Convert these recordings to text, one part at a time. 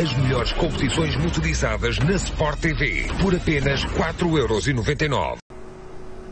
As melhores competições motorizadas na Sport TV por apenas 4,99€.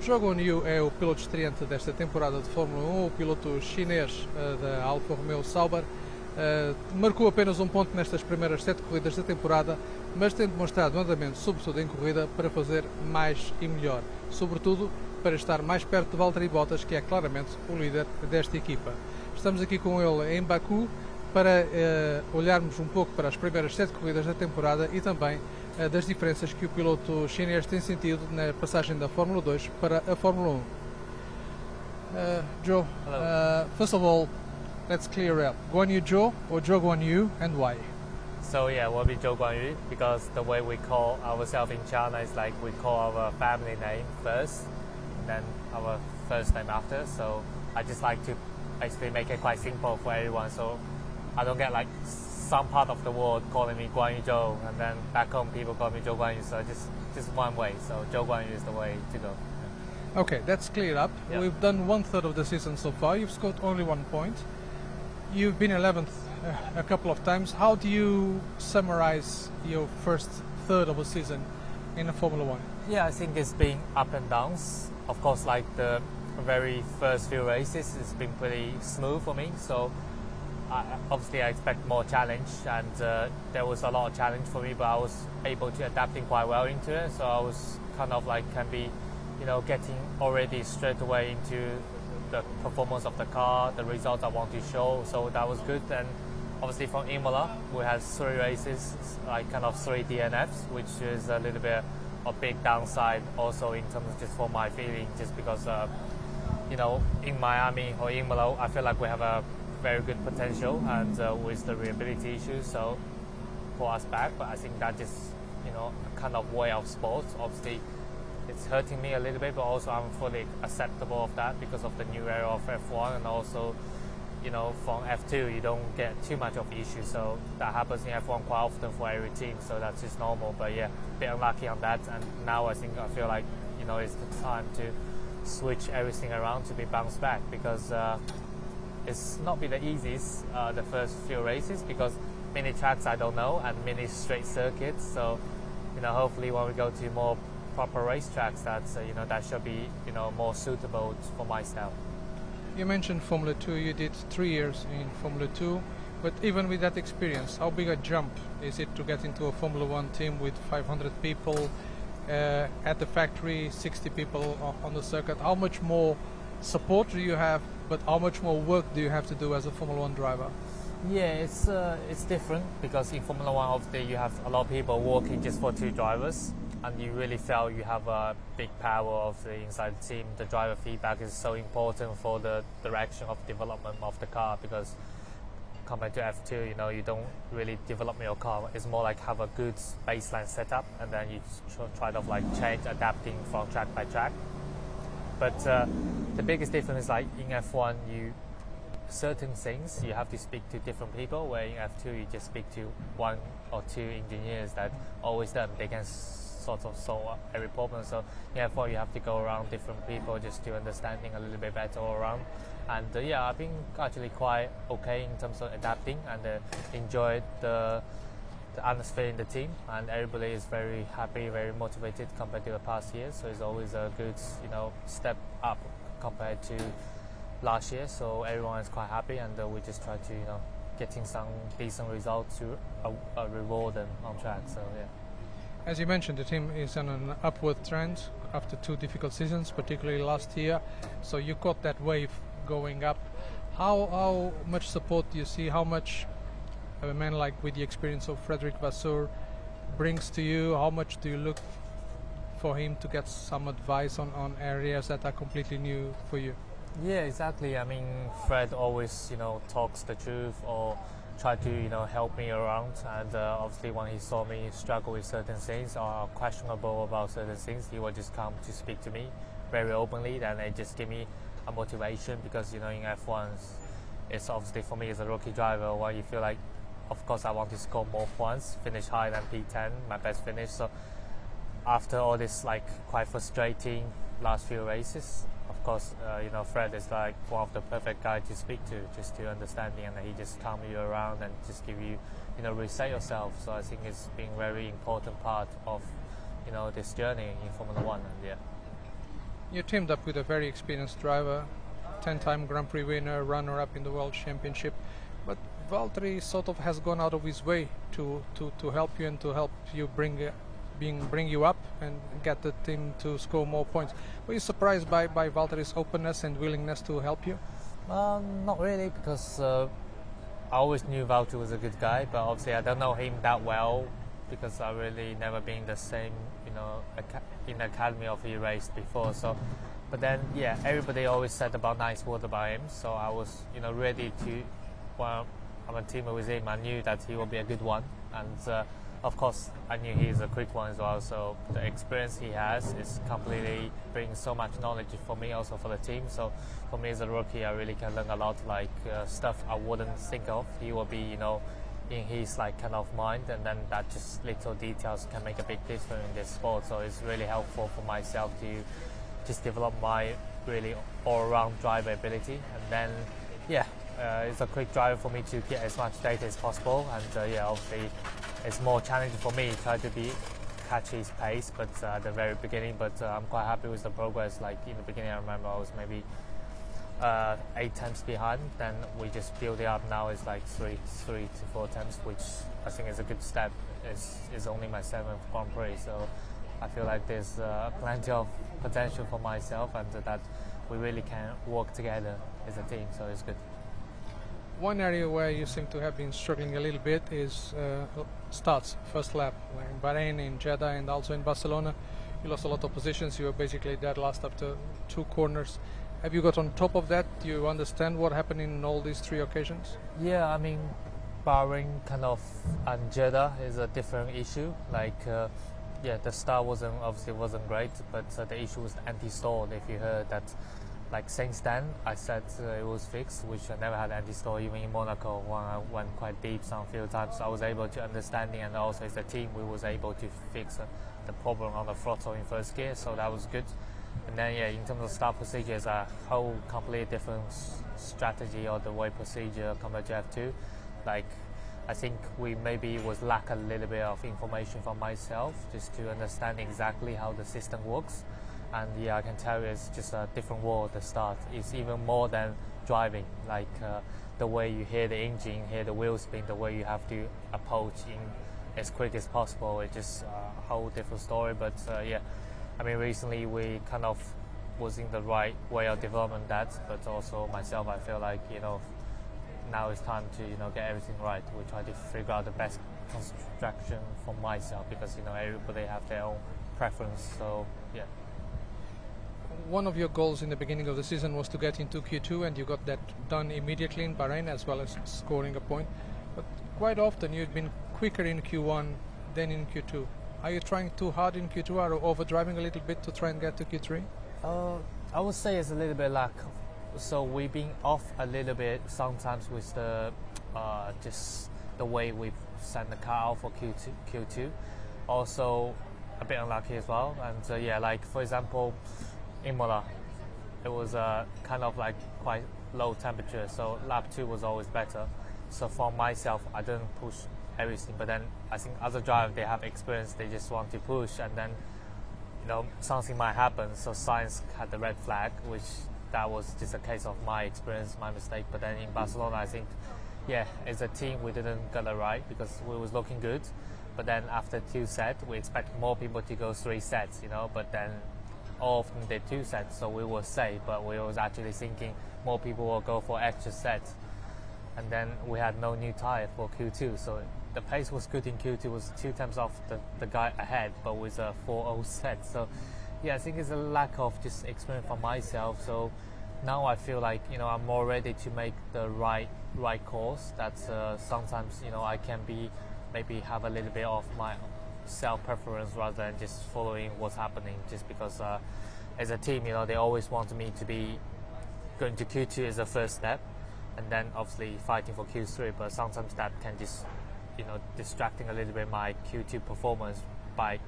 Jogo New é o piloto estreante desta temporada de Fórmula 1, o piloto chinês uh, da Alfa Romeo Sauber. Uh, marcou apenas um ponto nestas primeiras sete corridas da temporada, mas tem demonstrado um andamento, sobretudo em corrida, para fazer mais e melhor. Sobretudo para estar mais perto de Valtteri Bottas, que é claramente o líder desta equipa. Estamos aqui com ele em Baku para uh, olharmos um pouco para as primeiras sete corridas da temporada e também uh, das diferenças que o piloto chinês tem sentido na passagem da Fórmula 2 para a Fórmula 1. Uh, Joe, first of all, let's clear up. Guan Yu Zhou or Zhou Guan Yu and why? So yeah, we'll be Zhou Guan Yu because the way we call ourselves in China is like we call our family name first, then our first name after. So I just like to basically make it quite simple for everyone. So I don't get like some part of the world calling me Guan Yu Zhou, and then back home people call me Zhou Guan Yu. So just just one way. So Zhou Guan Yu is the way to go. Okay, that's cleared up. Yeah. We've done one third of the season so far. You've scored only one point. You've been 11th uh, a couple of times. How do you summarize your first third of a season in a Formula One? Yeah, I think it's been up and downs. Of course, like the very first few races, it's been pretty smooth for me. So I, obviously, I expect more challenge, and uh, there was a lot of challenge for me, but I was able to adapting quite well into it. So I was kind of like can be, you know, getting already straight away into the performance of the car, the results I want to show. So that was good. And obviously from Imola, we had three races, like kind of three DNFs, which is a little bit a big downside also in terms of just for my feeling, just because, uh, you know, in Miami or Imola, I feel like we have a very good potential and uh, with the reliability issues, so pull us back. But I think that is, you know, a kind of way of sports. Obviously, it's hurting me a little bit, but also I'm fully acceptable of that because of the new era of F1 and also, you know, from F2 you don't get too much of issues. So that happens in F1 quite often for every team. So that's just normal. But yeah, a bit unlucky on that. And now I think I feel like you know it's the time to switch everything around to be bounced back because uh, it's not been the easiest uh, the first few races because many tracks I don't know and many straight circuits. So you know, hopefully when we go to more proper racetracks, that uh, you know that should be you know more suitable for my style. You mentioned Formula 2, you did three years in Formula 2, but even with that experience, how big a jump is it to get into a Formula 1 team with 500 people uh, at the factory, 60 people on the circuit? How much more support do you have, but how much more work do you have to do as a Formula 1 driver? Yeah, it's uh, it's different because in Formula One, obviously, you have a lot of people working just for two drivers, and you really feel you have a big power of the inside team. The driver feedback is so important for the direction of development of the car because compared to F2, you know, you don't really develop your car. It's more like have a good baseline setup, and then you try to like change, adapting from track by track. But uh, the biggest difference is like in F1, you certain things you have to speak to different people. Where in F2, you just speak to one or two engineers that always done. They can sort of solve every problem. So in F1, you have to go around different people just to understanding a little bit better all around. And uh, yeah, I've been actually quite okay in terms of adapting and uh, enjoyed the the atmosphere in the team and everybody is very happy, very motivated compared to the past years. So it's always a good, you know, step up compared to last year. So everyone is quite happy and uh, we just try to, you know, getting some decent results to uh, uh, reward them on track. So yeah. As you mentioned, the team is on an upward trend after two difficult seasons, particularly last year. So you caught that wave going up. How how much support do you see? How much a man like with the experience of Frédéric Vasseur brings to you? How much do you look for him to get some advice on, on areas that are completely new for you? Yeah, exactly. I mean, Fred always, you know, talks the truth or try to, you know, help me around. And uh, obviously, when he saw me struggle with certain things or questionable about certain things, he would just come to speak to me very openly. Then it just give me a motivation because, you know, in F1, it's obviously for me as a rookie driver, where you feel like, of course, I want to score more points, finish higher than P10, my best finish. So after all this like quite frustrating last few races, of course, uh, you know, Fred is like one of the perfect guy to speak to, just to understand you, and he just calm you around and just give you, you know, reset yourself. So I think it's been very important part of, you know, this journey in Formula One. And yeah. You teamed up with a very experienced driver, 10-time Grand Prix winner, runner-up in the World Championship, but Valtteri sort of has gone out of his way to, to, to help you and to help you bring uh, being bring you up and get the team to score more points. Were you surprised by by Valtteri's openness and willingness to help you? Um, not really, because uh, I always knew Valtteri was a good guy, but obviously I don't know him that well because I really never been the same, you know, in the academy of he raced before. So, but then yeah, everybody always said about nice word about him, so I was, you know, ready to. Well, I'm a teamer with him. I knew that he would be a good one, and. Uh, of course, I knew he's a quick one as well. So the experience he has is completely brings so much knowledge for me, also for the team. So for me as a rookie, I really can learn a lot, like uh, stuff I wouldn't think of. He will be, you know, in his like kind of mind, and then that just little details can make a big difference in this sport. So it's really helpful for myself to just develop my really all-around driver ability, and then yeah, uh, it's a quick driver for me to get as much data as possible, and uh, yeah, obviously it's more challenging for me try to be catch his pace, but uh, at the very beginning. But uh, I'm quite happy with the progress. Like in the beginning, I remember I was maybe uh, eight times behind. Then we just build it up. Now it's like three, three to four times, which I think is a good step. It's, it's only my seventh Grand Prix, so I feel like there's uh, plenty of potential for myself, and that we really can work together as a team. So it's good. One area where you seem to have been struggling a little bit is uh, starts, first lap. In Bahrain, in Jeddah, and also in Barcelona, you lost a lot of positions. You were basically dead last after two corners. Have you got on top of that? Do you understand what happened in all these three occasions? Yeah, I mean, Bahrain kind of and Jeddah is a different issue. Like, uh, yeah, the start wasn't obviously wasn't great, but uh, the issue was the anti-stall. If you heard that like since then, I said uh, it was fixed, which I never had anti-stall even in Monaco when I went quite deep some few times. I was able to understand it, and also as a team, we was able to fix uh, the problem on the throttle in first gear, so that was good. And then yeah, in terms of start procedures, a whole completely different strategy or the way procedure compared to F2. Like I think we maybe was lack a little bit of information from myself just to understand exactly how the system works and yeah, I can tell you it's just a different world to start. It's even more than driving, like uh, the way you hear the engine, hear the wheel spin, the way you have to approach in as quick as possible. It's just a whole different story. But uh, yeah, I mean, recently we kind of was in the right way of development that, but also myself, I feel like you know now it's time to you know get everything right. We try to figure out the best construction for myself because you know everybody have their own preference. So yeah one of your goals in the beginning of the season was to get into Q2, and you got that done immediately in Bahrain, as well as scoring a point. But quite often you've been quicker in Q1 than in Q2. Are you trying too hard in Q2 or overdriving a little bit to try and get to Q3? Uh, I would say it's a little bit lack. So we've been off a little bit sometimes with the uh, just the way we send the car out for Q2. Q2. Also a bit unlucky as well. And uh, yeah, like for example, Imola, it was uh, kind of like quite low temperature, so lap two was always better. So for myself, I didn't push everything, but then I think other drivers they have experience, they just want to push, and then you know something might happen. So Sainz had the red flag, which that was just a case of my experience, my mistake. But then in Barcelona, I think, yeah, as a team we didn't get it right because we was looking good. But then after two sets, we expect more people to go three sets, you know. But then often did two sets, so we were safe. But we was actually thinking more people will go for extra sets, and then we had no new tire for Q2. So the pace was good in Q2, was two times off the, the guy ahead, but with a 4-0 set. So yeah, I think it's a lack of just experience for myself. So now I feel like you know I'm more ready to make the right right course. That uh, sometimes you know I can be maybe have a little bit of my self preference rather than just following what's happening. Just because uh, as a team, you know, they always want me to be going to Q2 as the first step, and then obviously fighting for Q3. But sometimes that can just you know distracting a little bit my Q2 performance by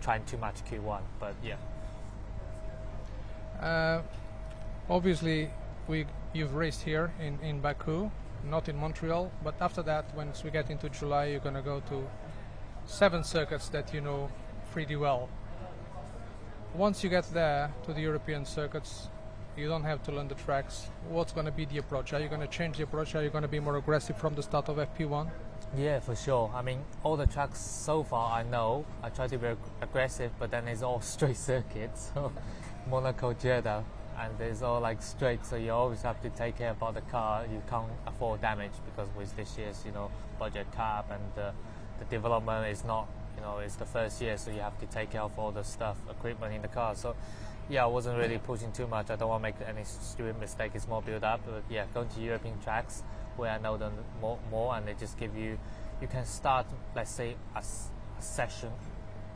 trying too much Q1. But yeah. Uh, Obviously, we you've raced here in, in Baku, not in Montreal, but after that, once we get into July, you're to go to seven circuits that you know pretty well. Once you get there to the European circuits, you don't have to learn the tracks. What's going to be the approach? Are you going to change the approach? Are you going to be more aggressive from the start of FP1? Yeah, for sure. I mean, all the tracks so far I know, I try to be ag- aggressive, but then it's all straight circuits. So Monaco, Jeddah, and it's all like straight. So you always have to take care about the car. You can't afford damage because with this year's, you know, budget cap and uh, the development is not, you know, it's the first year, so you have to take care of all the stuff, equipment in the car. So yeah, I wasn't really pushing too much. I don't want to make any stupid mistake. It's more build up. But yeah, going to European tracks where I know them more, more and they just give you, you can start, let's say, a session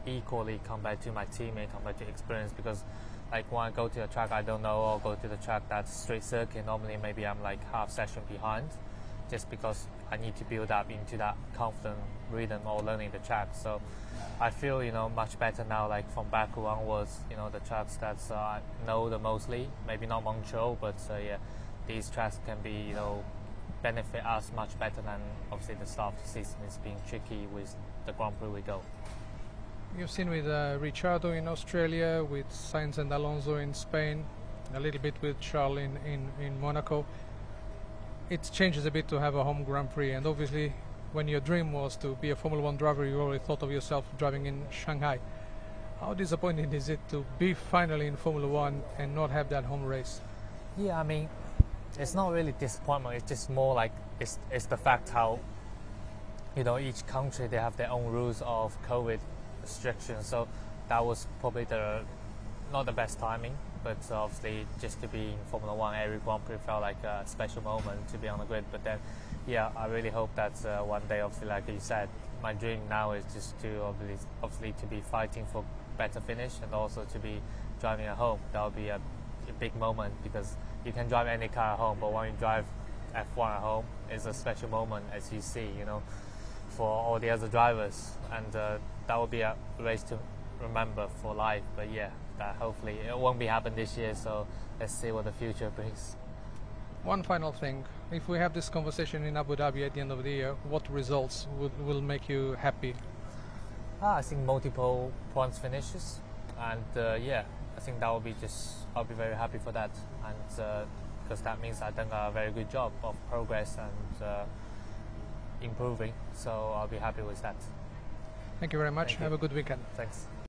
equally compared to my teammate, compared to experience because like when I go to a track I don't know or go to the track that's straight circuit, normally maybe I'm like half session behind just because I need to build up into that confident rhythm or learning the track. So I feel, you know, much better now, like from Baku onwards, you know, the tracks that uh, I know the mostly, maybe not Montreal, but uh, yeah, these tracks can be, you know, benefit us much better than obviously the start of the season is being tricky with the Grand Prix we go. You've seen with uh, Ricciardo in Australia, with Sainz and Alonso in Spain, a little bit with Charles in, in, in Monaco. It changes a bit to have a home Grand Prix, and obviously, when your dream was to be a Formula One driver, you already thought of yourself driving in Shanghai. How disappointing is it to be finally in Formula One and not have that home race? Yeah, I mean, it's not really disappointment. It's just more like it's, it's the fact how, you know, each country they have their own rules of COVID restrictions. So that was probably the not the best timing, but obviously just to be in Formula One, every Grand Prix felt like a special moment to be on the grid. But then, yeah, I really hope that uh, one day, obviously, like you said, my dream now is just to obviously, obviously to be fighting for better finish and also to be driving at home. That would be a, a big moment because you can drive any car at home, but when you drive F1 at home, it's a special moment as you see, you know, for all the other drivers, and uh, that will be a race to remember for life. But yeah, that hopefully it won't be happen this year. So let's see what the future brings. One final thing. If we have this conversation in Abu Dhabi at the end of the year, what results would, will make you happy? Ah, I think multiple points finishes, and uh, yeah, I think that will be just I'll be very happy for that, and because that means I've done a very good job of progress and uh, improving. So I'll be happy with that. Thank you very much. Thank you. have a good weekend. Thanks.